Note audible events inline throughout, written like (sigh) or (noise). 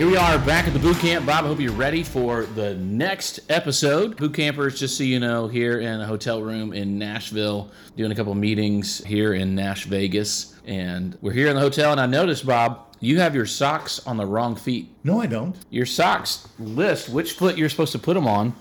Here we are back at the boot camp. Bob, I hope you're ready for the next episode. Boot campers, just so you know, here in a hotel room in Nashville, doing a couple meetings here in Nash Vegas. And we're here in the hotel, and I noticed, Bob, you have your socks on the wrong feet. No, I don't. Your socks list which foot you're supposed to put them on,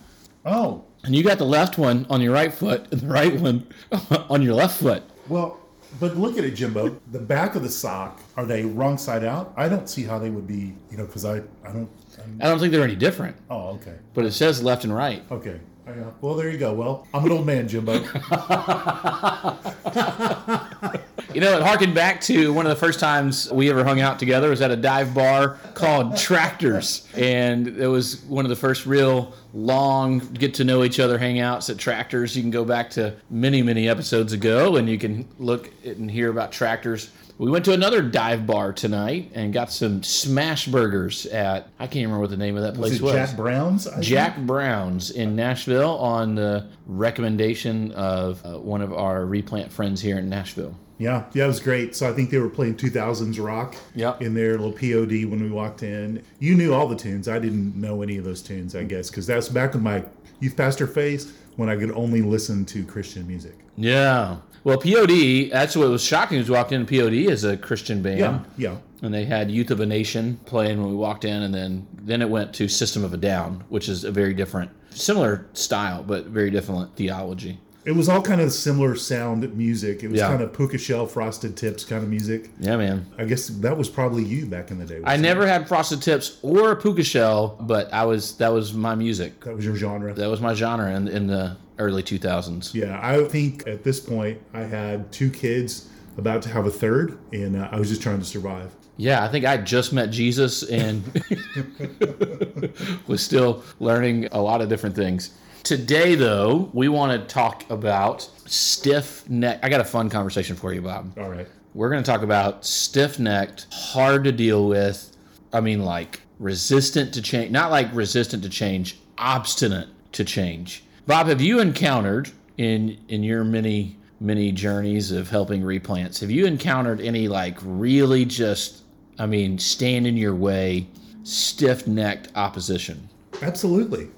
Oh, and you got the left one on your right foot and the right one (laughs) on your left foot. well, but look at it, Jimbo. The back of the sock, are they wrong side out? I don't see how they would be, you know, because I, I don't. I'm, I don't think they're any different, oh, okay. but it says left and right. Okay. Uh, well, there you go. Well, I'm an old man, Jimbo. (laughs) You know, it harkened back to one of the first times we ever hung out together was at a dive bar called Tractors. And it was one of the first real long get to know each other hangouts at Tractors. You can go back to many, many episodes ago and you can look and hear about Tractors. We went to another dive bar tonight and got some smash burgers at, I can't remember what the name of that place Was. Jack Brown's? I think? Jack Brown's in Nashville on the recommendation of uh, one of our replant friends here in Nashville. Yeah, yeah, it was great. So I think they were playing 2000s rock Yep. in their little POD when we walked in. You knew all the tunes. I didn't know any of those tunes, I guess, because that's back in my youth pastor phase when I could only listen to Christian music. Yeah. Well, POD, that's what was shocking was we walked in, POD is a Christian band. Yeah, yeah. And they had Youth of a Nation playing when we walked in, and then then it went to System of a Down, which is a very different, similar style, but very different theology. It was all kind of similar sound music. It was Yeah. kind of puka shell, frosted tips kind of music. Yeah, man. I guess that was probably you back in the day. I never had frosted tips or a puka shell, but I was that was my music. that was your genre. That was my genre in, in the early 2000s. Yeah, I think at this point I had two kids, about to have a third, and uh, I was just trying to survive. Yeah, I think I just met Jesus and (laughs) was still learning a lot of different things. Today, though, we want to talk about stiff neck. I got a fun conversation for you, Bob. All right. We're going to talk about stiff necked, hard to deal with. I mean, like resistant to change, not like resistant to change, obstinate to change. Bob, have you encountered in in your many many journeys of helping replants, have you encountered any like really just, I mean, stand in your way, stiff necked opposition? Absolutely.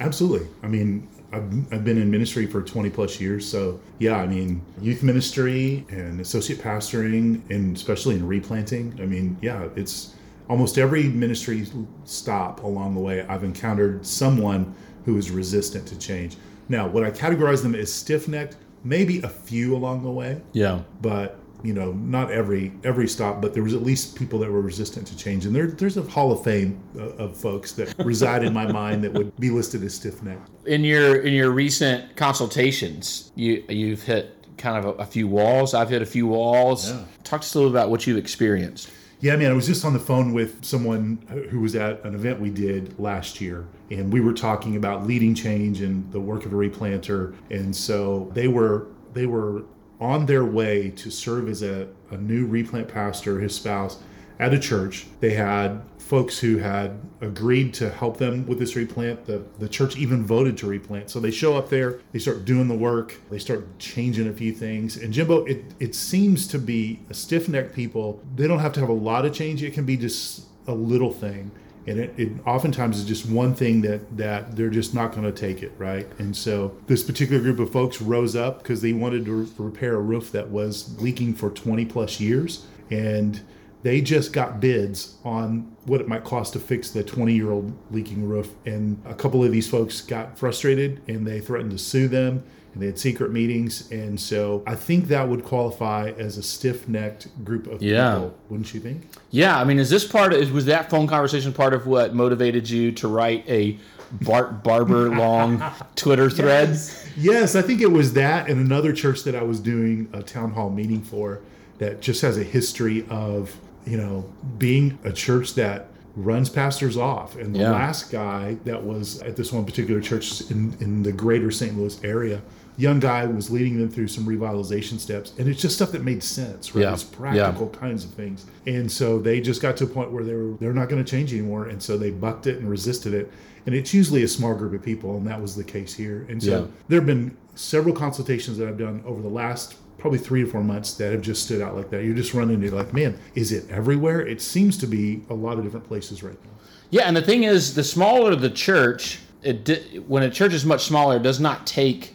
Absolutely. I mean, I've, I've been in ministry for 20 plus years. So, yeah, I mean, youth ministry and associate pastoring, and especially in replanting. I mean, yeah, it's almost every ministry stop along the way, I've encountered someone who is resistant to change. Now, would I categorize them as stiff necked? Maybe a few along the way Yeah. but you know not every every stop but there was at least people that were resistant to change and there, there's a hall of fame of, of folks that (laughs) reside in my mind that would be listed as stiff-necked In your in your recent consultations, you you've hit kind of a, a few walls. I've hit a few walls. Yeah. Talk to us a little about what you've experienced. yeah man i was just on the phone with someone who was at an event we did last year and we were talking about leading change and the work of a replanter and so they were they were on their way to serve as a, a new replant pastor his spouse at a church. They had folks who had agreed to help them with this replant. The, the church even voted to replant. So they show up there they start doing the work they start changing a few things. And jimbo it, it seems to be a stiff-necked people. They don't have to have a lot of change. It can be just a little thing and it, it oftentimes is just one thing that that they're just not going to take it right? And so this particular group of folks rose up because they wanted to re- repair a roof that was leaking for 20 plus years. And they just got bids on what it might cost to fix the 20 year old leaking roof. And a couple of these folks got frustrated and they threatened to sue them and they had secret meetings and so i think that would qualify as a stiff-necked group of Yeah. people wouldn't you think Yeah, I mean, is this part? Is was that phone conversation part of what motivated you to write a Bart Barber long (laughs) Twitter thread? Yes, I think it was that and another church that I was doing a town hall meeting for that just has a history of, you know, being a church that runs pastors off. And the Yeah. last guy that was at this one particular church in, in the greater St. Louis area young guy was leading them through some revitalization steps, and it's just stuff that made sense, right? Yeah. It's practical kinds of things, and so they just got to a point where they were they're not going to change anymore, and so they bucked it and resisted it. And it's usually a small group of people, and that was the case here. And so Yeah. there have been several consultations that I've done over the last probably three or four months that have just stood out like that. You just run into like, man, is it everywhere? It seems to be a lot of different places right now. Yeah, and the thing is, the smaller the church, it di- when a church is much smaller, it does not take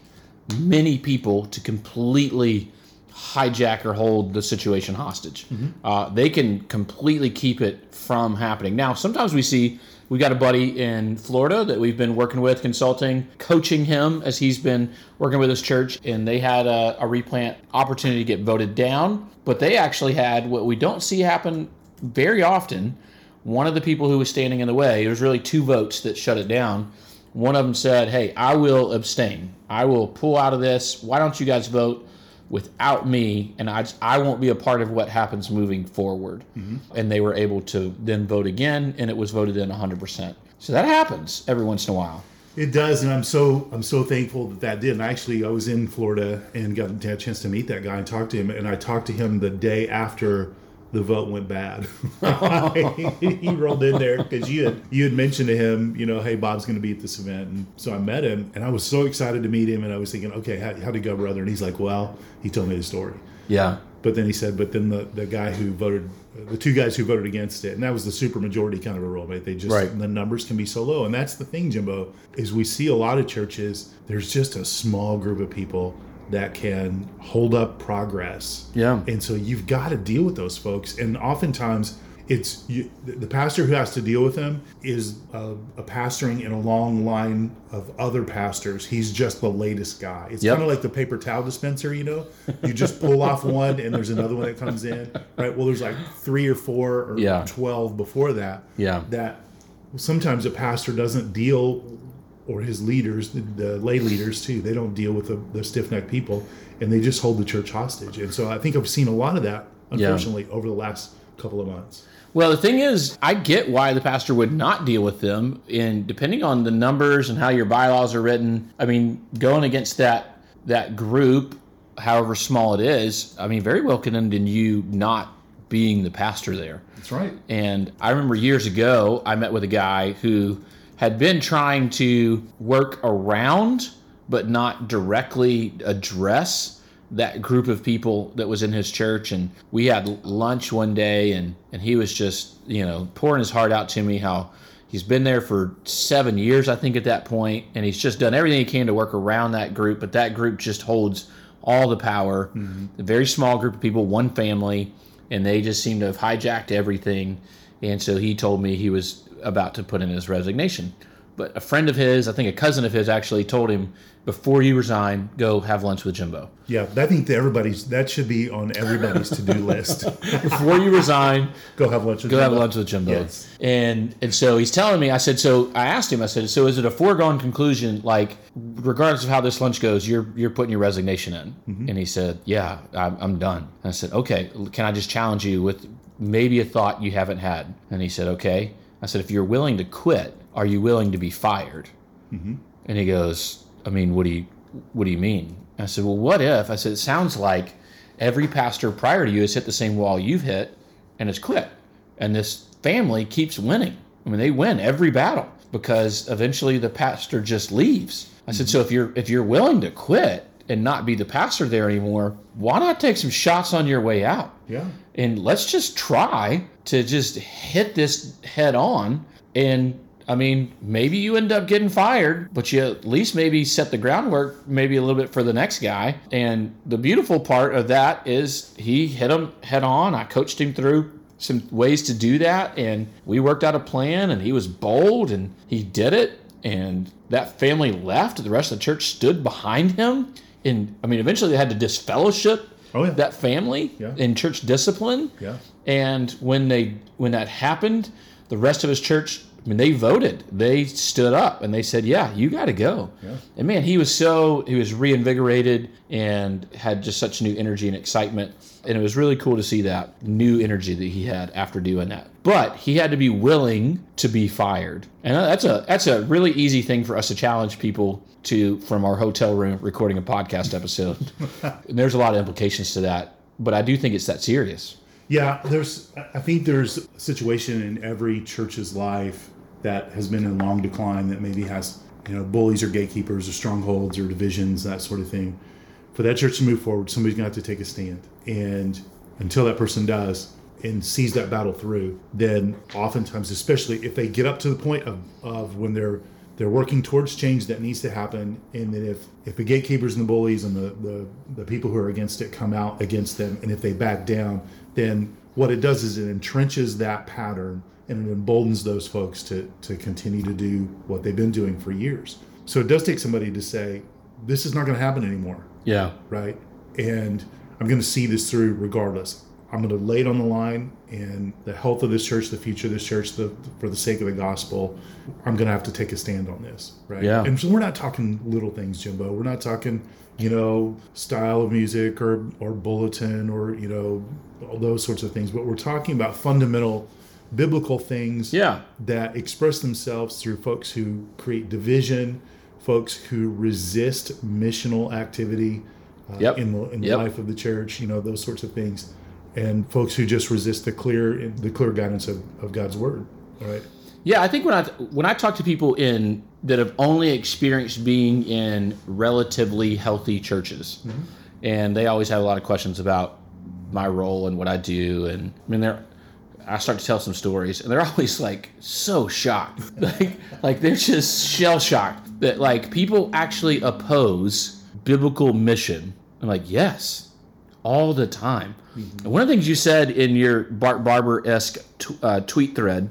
many people to completely hijack or hold the situation hostage. Uh, they can completely keep it from happening. Now, sometimes we see we got a buddy in Florida that we've been working with, consulting, coaching him as he's been working with his church, and they had a, a replant opportunity to get voted down, but they actually had what we don't see happen very often one of the people who was standing in the way, it was really two votes that shut it down. One of them said, Hey, I will abstain. I will pull out of this. Why don't you guys vote without me? And I, I won't be a part of what happens moving forward. Mm-hmm. And they were able to then vote again, and it was voted in 100%. So that happens every once in a while. It does, and I'm so I'm so thankful that that did. And actually, I was in Florida and got a chance to meet that guy and talk to him. And I talked to him the day after the vote went bad. (laughs) he rolled in there because you had you had mentioned to him, you know, hey, Bob's going to be at this event, and so I met him, and I was so excited to meet him, and I was thinking, okay, how, how'd it go, brother? And he's like, well, he told me the story. Yeah. But then he said, but then the, the guy who voted, the two guys who voted against it, and that was the super majority kind of a role, right? They just, Right. the numbers can be so low. And that's the thing, Jimbo, is we see a lot of churches, there's just a small group of people that can hold up progress. Yeah. And so you've got to deal with those folks. And oftentimes, it's you, the pastor who has to deal with them is a, a pastoring in a long line of other pastors. He's just the latest guy. It's Yep. kind of like the paper towel dispenser, you know. You just pull off (laughs) one, and there's another one that comes in, right? Well, there's like three or four or Yeah. twelve before that. Yeah. That sometimes a pastor doesn't deal, or his leaders, the, the lay leaders too. They don't deal with the, the stiff necked people, and they just hold the church hostage. And so I think I've seen a lot of that, Yeah. unfortunately, over the last couple of months. Well, the thing is, I get why the pastor would not deal with them. And depending on the numbers and how your bylaws are written, I mean, going against that that group, however small it is, I mean, very well can end in you not being the pastor there. That's right. And I remember years ago, I met with a guy who had been trying to work around, but not directly address that group of people that was in his church. And we had lunch one day, and, and he was just, you know, pouring his heart out to me how he's been there for seven years, I think, at that point, and he's just done everything he can to work around that group. But that group just holds all the power. Mm-hmm. A very small group of people, one family, and they just seem to have hijacked everything. And so he told me he was about to put in his resignation. But a friend of his, I think a cousin of his, actually told him before you resign, go have lunch with Jimbo. Yeah, I think that everybody's that should be on everybody's to do (laughs) list. Before you resign, Go have lunch with go have Jimbo. lunch with Jimbo. Yes. And and so he's telling me, I said, so I asked him, I said, so is it a foregone conclusion, like regardless of how this lunch goes, you're you're putting your resignation in? Mm-hmm. And he said, yeah, I'm, I'm done. And I said, okay, can I just challenge you with maybe a thought you haven't had? And he said, okay. I said, if you're willing to quit, are you willing to be fired? Mm-hmm. And he goes, I mean, what do you what do you mean? I said, well, what if? I said, it sounds like every pastor prior to you has hit the same wall you've hit and has quit. And this family keeps winning. I mean, they win every battle because eventually the pastor just leaves. I said, mm-hmm. so if you're if you're willing to quit and not be the pastor there anymore, why not take some shots on your way out? Yeah. And let's just try to just hit this head on and I mean, maybe you end up getting fired, but you at least maybe set the groundwork maybe a little bit for the next guy. And the beautiful part of that is he hit him head on. I coached him through some ways to do that, and we worked out a plan, and he was bold and he did it. And that family left. The rest of the church stood behind him. And I mean, eventually they had to disfellowship Oh, yeah. that family Yeah. in church discipline. Yeah. And when they when that happened, the rest of his church, I mean, they voted. They stood up and they said, "Yeah, you got to go." Yeah. And man, he was so he was reinvigorated and had just such new energy and excitement. And it was really cool to see that new energy that he had after doing that. But he had to be willing to be fired. And that's a that's a really easy thing for us to challenge people to from our hotel room recording a podcast episode. (laughs) and there's a lot of implications to that, but I do think it's that serious. Yeah, there's. I think there's a situation in every church's life that has been in long decline that maybe has you know bullies or gatekeepers or strongholds or divisions that sort of thing. For that church to move forward, somebody's going to have to take a stand, and until that person does and sees that battle through, then oftentimes, especially if they get up to the point of, of when they're they're working towards change that needs to happen and then if if the gatekeepers and the bullies and the, the the people who are against it come out against them and if they back down then what it does is it entrenches that pattern and it emboldens those folks to to continue to do what they've been doing for years. So it does take somebody to say this is not going to happen anymore. Yeah. right? And i'm going to see this through regardless i'm going to lay it on the line and the health of this church the future of this church the, for the sake of the gospel i'm going to have to take a stand on this right Yeah. and so we're not talking little things jimbo we're not talking you know style of music or or bulletin or you know all those sorts of things but we're talking about fundamental biblical things Yeah. that express themselves through folks who create division, folks who resist missional activity uh, Yep. in the in the Yep. life of the church. You know those sorts of things, and folks who just resist the clear the clear guidance of, of God's word. Right. Yeah, I think when I when I talk to people in that have only experienced being in relatively healthy churches, mm-hmm. and they always have a lot of questions about my role and what I do, and I mean they're I start to tell some stories, and they're (laughs) always like so shocked, (laughs) like like they're just shell shocked that like people actually oppose biblical mission. I'm like, yes, all the time. And one of the things you said in your Bart Barber esque t- uh, tweet thread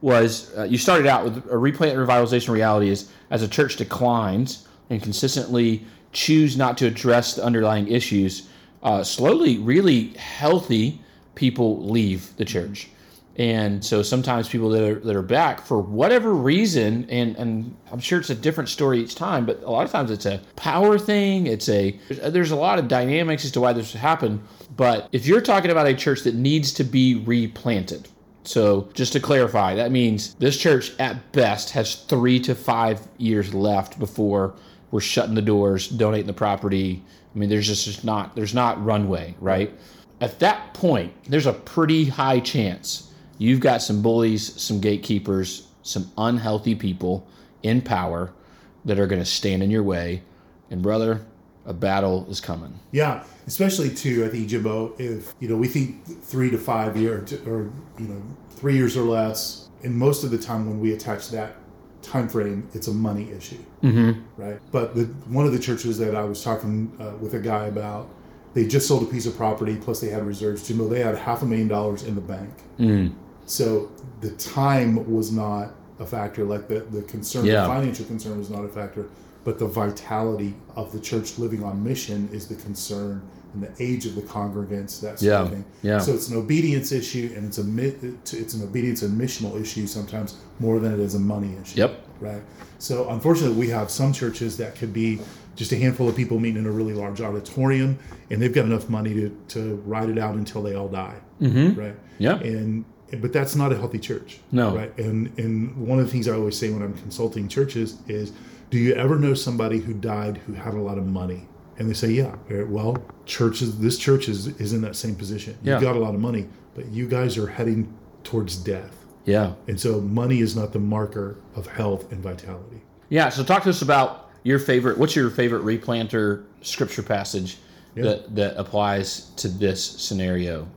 was uh, you started out with a replant and revitalization reality is as a church declines and consistently choose not to address the underlying issues, uh, slowly, really healthy people leave the church. And so sometimes people that are, that are back for whatever reason, and, and I'm sure it's a different story each time, but a lot of times it's a power thing. It's a there's a lot of dynamics as to why this happened. But if you're talking about a church that needs to be replanted, so just to clarify, that means this church at best has three to five years left before we're shutting the doors, donating the property. I mean, there's just, just not there's not runway, right? At that point, there's a pretty high chance you've got some bullies, some gatekeepers, some unhealthy people in power that are going to stand in your way. And brother, a battle is coming. Yeah, especially too. I think Jimbo, if you know, we think three to five year or you know three years or less, and most of the time when we attach that time frame, it's a money issue, mm-hmm. right? But the, one of the churches that I was talking uh, with a guy about, they just sold a piece of property, plus they had reserves. Jimbo, they had half a million dollars in the bank. So the time was not a factor, like the, the concern, Yeah. the financial concern was not a factor, but the vitality of the church living on mission is the concern and the age of the congregants, that sort Yeah, of thing. yeah. So it's an obedience issue and it's a it's an obedience and missional issue sometimes more than it is a money issue. Yep. Right. So unfortunately, we have some churches that could be just a handful of people meeting in a really large auditorium, and they've got enough money to, to ride it out until they all die. Mm-hmm. Right. Yeah. And but that's not a healthy church. No. Right. And and one of the things I always say when I'm consulting churches is, do you ever know somebody who died who had a lot of money? And they say, yeah. Well, churches. This church is is in that same position. Yeah. You've got a lot of money, but you guys are heading towards death. Yeah. And so money is not the marker of health and vitality. Yeah. So talk to us about your favorite. What's your favorite replanter scripture passage that that applies to this scenario?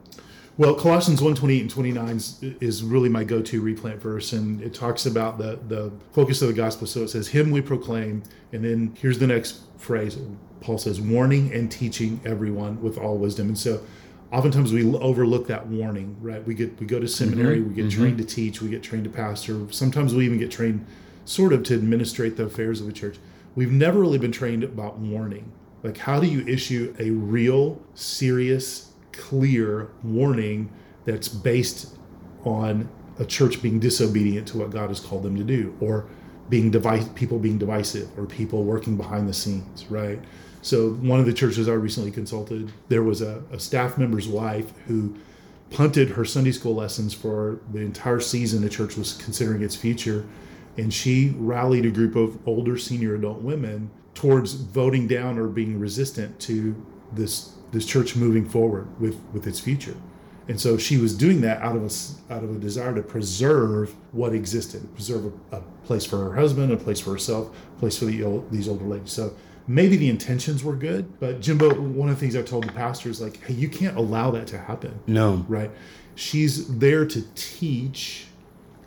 Well, Colossians 1, 28 and 29 is, really my go-to replant verse, and it talks about the, the focus of the gospel. So it says, him we proclaim, and then here's the next phrase. Paul says, warning and teaching everyone with all wisdom. And so oftentimes we overlook that warning, right? We get we go to mm-hmm. seminary, we get mm-hmm. trained to teach, we get trained to pastor. Sometimes we even get trained sort of to administrate the affairs of a church. We've never really been trained about warning. Like how do you issue a real, serious, clear warning that's based on a church being disobedient to what God has called them to do, or being device people being divisive, or people working behind the scenes, right? So one of the churches I recently consulted, there was a, a staff member's wife who punted her Sunday school lessons for the entire season the church was considering its future. And she rallied a group of older senior adult women towards voting down or being resistant to this this church moving forward with with its future. And so she was doing that out of a out of a desire to preserve what existed, preserve a, a place for her husband, a place for herself, a place for the, old, these older ladies. So maybe the intentions were good, but Jimbo, one of the things I've told the pastor is like, hey, you can't allow that to happen. No. Right? She's there to teach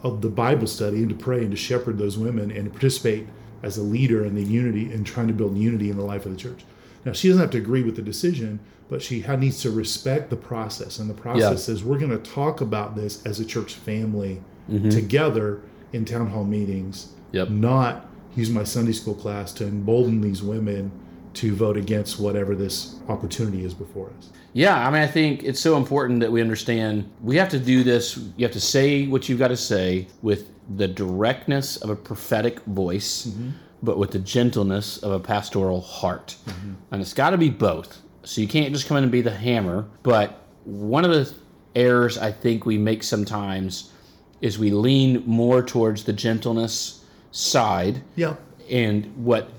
of the Bible study and to pray and to shepherd those women and to participate as a leader in the unity and trying to build unity in the life of the church. Now she doesn't have to agree with the decision, but she needs to respect the process. And the process yeah. is we're going to talk about this as a church family mm-hmm. together in town hall meetings, yep. not use my Sunday school class to embolden these women to vote against whatever this opportunity is before us. Yeah, I mean, I think it's so important that we understand we have to do this. You have to say what you've got to say with the directness of a prophetic voice, mm-hmm. But with the gentleness of a pastoral heart. Mm-hmm. And it's got to be both. So you can't just come in and be the hammer. But one of the errors I think we make sometimes is we lean more towards the gentleness side. Yeah. And what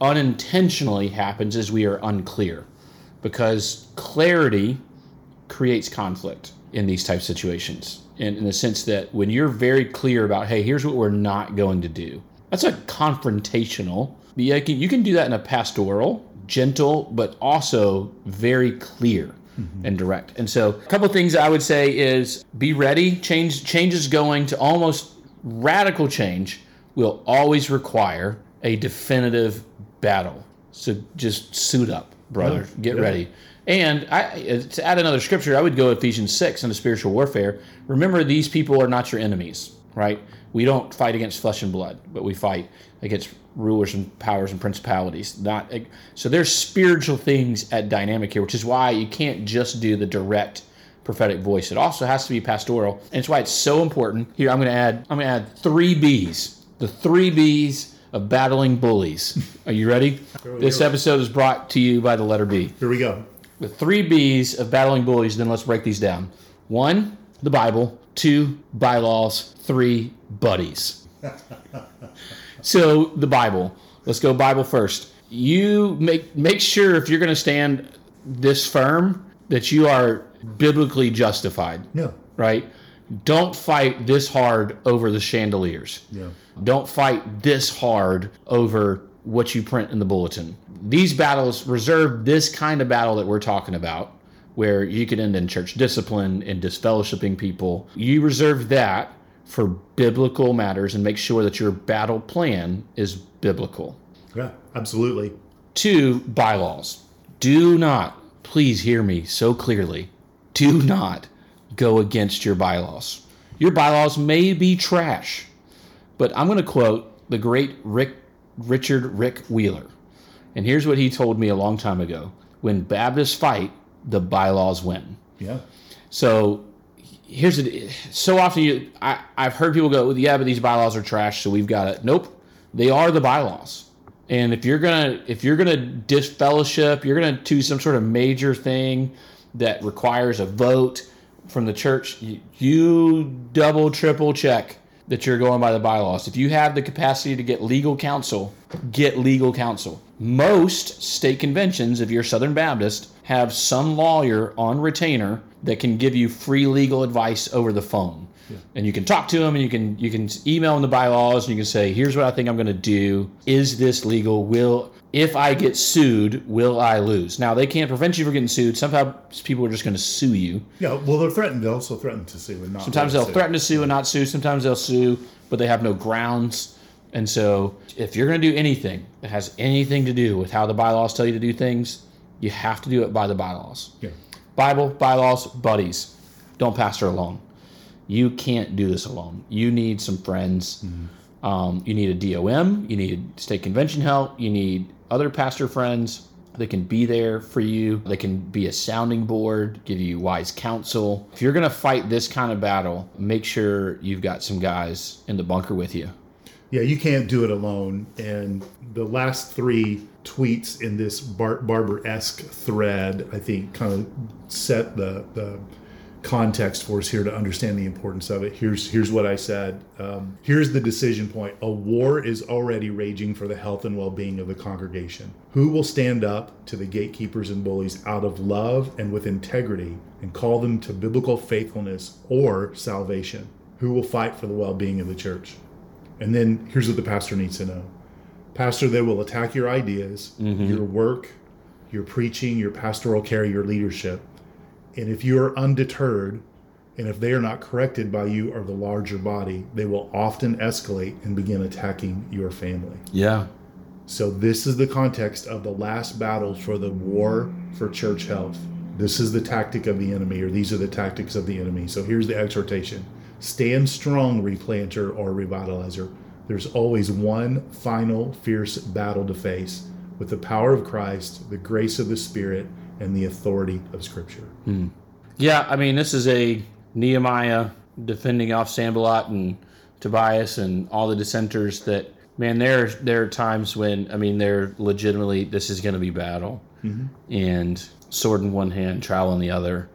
unintentionally happens is we are unclear because clarity creates conflict in these type situations. In, in the sense that when you're very clear about, hey, here's what we're not going to do, that's a confrontational. You can, you can do that in a pastoral, gentle, but also very clear. Mm-hmm. and direct. And so, a couple things I would say is be ready. Change change is going to almost radical change will always require a definitive battle. So just suit up, brother. Yeah, Get yeah. ready. And I, to add another scripture, I would go Ephesians 6 into spiritual warfare. Remember, these people are not your enemies, right? We don't fight against flesh and blood, but we fight against rulers and powers and principalities. Not so. There's spiritual things at dynamic here, which is why you can't just do the direct prophetic voice. It also has to be pastoral, and it's why it's so important. Here, I'm going to add. I'm going to add three B's. The three B's of battling bullies. Are you ready? this episode is brought to you by the letter B. Here we go. The three B's of battling bullies. Then let's break these down. One, the Bible. Two, bylaws. Three, buddies. (laughs) so the Bible. Let's go Bible first. You make make sure if you're going to stand this firm that you are biblically justified. Yeah. Right. Don't fight this hard over the chandeliers. Yeah. Don't fight this hard over what you print in the bulletin. These battles reserve this kind of battle that we're talking about, where you could end in church discipline and disfellowshipping people. You reserve that for biblical matters and make sure that your battle plan is biblical. Yeah, absolutely. Two, bylaws. Do not, please hear me so clearly, do not go against your bylaws. Your bylaws may be trash, but I'm going to quote the great Rick Richard Rick Wheeler. And here's what he told me a long time ago. When Baptists fight, the bylaws win. Yeah. So here's it. So often you, I, I've heard people go, yeah, but these bylaws are trash, so we've got it. Nope. They are the bylaws. And if you're gonna if you're gonna disfellowship, you're gonna do some sort of major thing that requires a vote from the church, you, you double, triple check that you're going by the bylaws. If you have the capacity to get legal counsel, get legal counsel. Most state conventions, if you're Southern Baptist, have some lawyer on retainer that can give you free legal advice over the phone. Yeah. And you can talk to them and you can you can email them the bylaws and you can say, here's what I think I'm going to do. Is this legal? Will if I get sued, will I lose? Now they can't prevent you from getting sued. Sometimes people are just going to sue you. Yeah, well, they're threatened. They also threaten to sue and not. Sometimes they'll sue. threaten to sue and not sue. Sometimes they'll sue, but they have no grounds. And so, if you're going to do anything that has anything to do with how the bylaws tell you to do things, you have to do it by the bylaws. Yeah. Bible, bylaws, buddies. Don't pastor alone. You can't do this alone. You need some friends. Mm-hmm. Um, you need a DOM. You need state convention help. You need other pastor friends that can be there for you. They can be a sounding board, give you wise counsel. If you're going to fight this kind of battle, make sure you've got some guys in the bunker with you. Yeah, you can't do it alone. And the last three tweets in this Bart Barber esque thread, I think, kind of set the, the context for us here to understand the importance of it. Here's here's what I said. Um, here's the decision point. A war is already raging for the health and well-being of the congregation. Who will stand up to the gatekeepers and bullies out of love and with integrity and call them to biblical faithfulness or salvation? Who will fight for the well-being of the church? And then here's what the pastor needs to know. Pastor, they will attack your ideas, your work, your preaching, your pastoral care, your leadership. And if you are undeterred, and if they are not corrected by you or the larger body, they will often escalate and begin attacking your family. Yeah. So, this is the context of the last battle for the war for church health. This is the tactic of the enemy, or these are the tactics of the enemy. So, here's the exhortation Stand strong, replanter or revitalizer. There's always one final fierce battle to face with the power of Christ, the grace of the Spirit, and the authority of Scripture. Hmm. Yeah, I mean, this is a Nehemiah defending off Sanballat and Tobias and all the dissenters that, man, there, there are times when, I mean, they're legitimately, this is going to be battle. Mm-hmm. And sword in one hand, trowel in the other.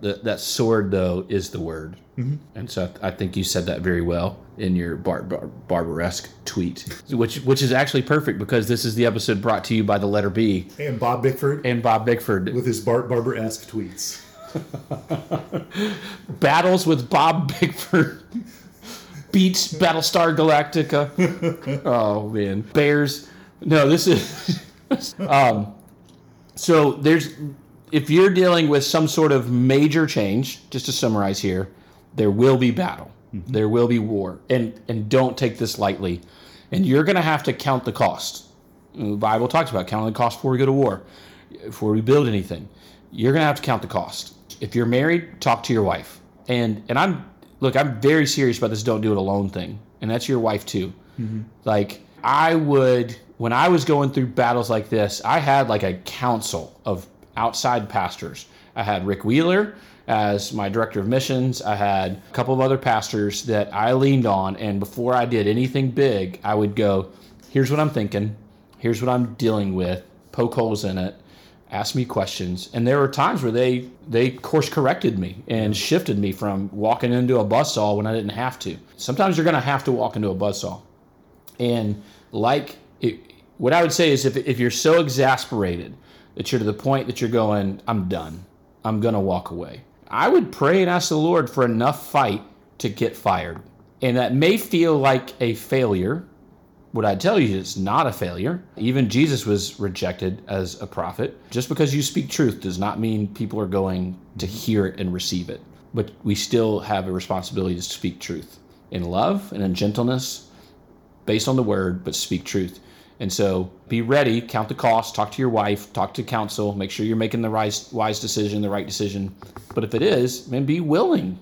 The, that sword, though, is the word. And so I, I think you said that very well in your bar, bar, barbaresque tweet, which which is actually perfect because this is the episode brought to you by the letter B And Bob Bickford and Bob Bickford. with his Bart Barber esque tweets. (laughs) battles with Bob Bickford (laughs) beats Battlestar Galactica. (laughs) oh man, Bears. No, this is. um, so there's, if you're dealing with some sort of major change, just to summarize here, there will be battle, mm-hmm. there will be war, and and don't take this lightly, and you're going to have to count the cost. The Bible talks about counting the cost before we go to war, before we build anything. You're going to have to count the cost. If you're married, talk to your wife. And and I'm look, I'm very serious about this don't do it alone thing. And that's your wife too. Mm-hmm. Like I would when I was going through battles like this, I had like a council of outside pastors. I had Rick Wheeler as my director of missions. I had a couple of other pastors that I leaned on and before I did anything big, I would go, here's what I'm thinking here's what I'm dealing with, poke holes in it, ask me questions. And there were times where they they course corrected me and shifted me from walking into a buzzsaw when I didn't have to. Sometimes you're gonna have to walk into a buzzsaw. And like it, what I would say is if, if you're so exasperated that you're to the point that you're going, I'm done. I'm gonna walk away. I would pray and ask the Lord for enough fight to get fired. And that may feel like a failure, what I tell you is not a failure. Even Jesus was rejected as a prophet. Just because you speak truth does not mean people are going to hear it and receive it. But we still have a responsibility to speak truth in love and in gentleness, based on the word, but speak truth. And so be ready, count the cost, talk to your wife, talk to counsel, make sure you're making the right, wise decision, the right decision. But if it is, man, be willing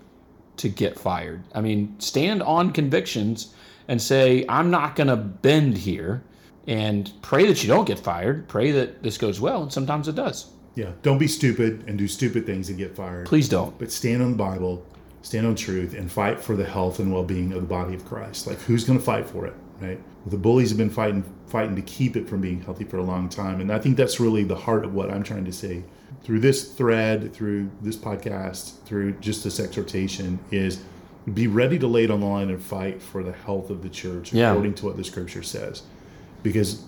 to get fired. I mean, stand on convictions and say, I'm not going to bend here and pray that you don't get fired. Pray that this goes well. And sometimes it does. Yeah, don't be stupid and do stupid things and get fired. Please don't. But stand on the Bible, stand on truth, and fight for the health and well-being of the body of Christ. Like, who's going to fight for it, right? The bullies have been fighting, fighting to keep it from being healthy for a long time, and I think that's really the heart of what I'm trying to say. Through this thread, through this podcast, through just this exhortation is be ready to lay it on the line and fight for the health of the church Yeah. according to what the Scripture says, because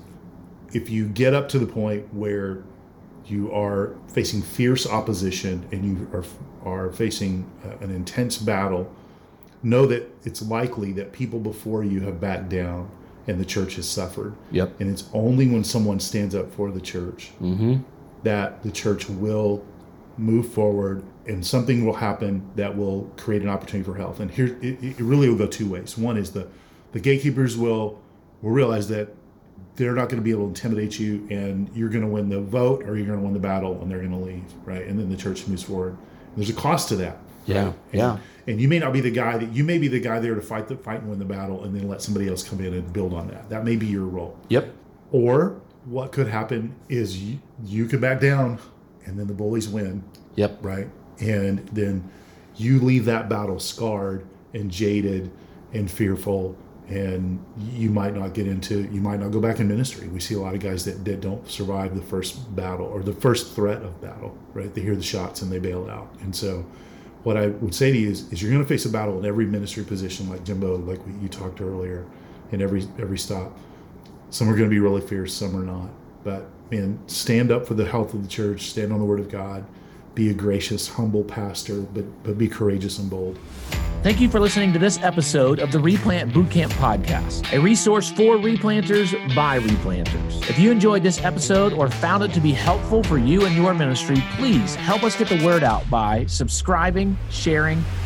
if you get up to the point where you are facing fierce opposition and you are are facing uh, an intense battle, know that it's likely that people before you have backed down and the church has suffered. Yep. And it's only when someone stands up for the church mm-hmm. that the church will move forward and something will happen that will create an opportunity for health. And here, it, it really will go two ways. One is the the gatekeepers will will realize that they're not going to be able to intimidate you, and you're going to win the vote or you're going to win the battle, and they're going to leave, right? And then the church moves forward. There's a cost to that. Yeah. right? Yeah. And, and you may not be the guy that you may be the guy there to fight the fight and win the battle, and then let somebody else come in and build on that. That may be your role. Yep. Or what could happen is you, you could back down, and then the bullies win, Yep. right? And then you leave that battle scarred and jaded and fearful, and you might not get into, you might not go back in ministry. We see a lot of guys that, that don't survive the first battle or the first threat of battle, right? They hear the shots and they bail out. And so what I would say to you is, is you're going to face a battle in every ministry position, like Jimbo, like you talked earlier, in every every stop. Some are going to be really fierce, some are not. But man, stand up for the health of the church. Stand on the Word of God. Be a gracious, humble pastor, but but be courageous and bold. Thank you for listening to this episode of the Replant Bootcamp Podcast, a resource for replanters by replanters. If you enjoyed this episode or found it to be helpful for you and your ministry, please help us get the word out by subscribing, sharing,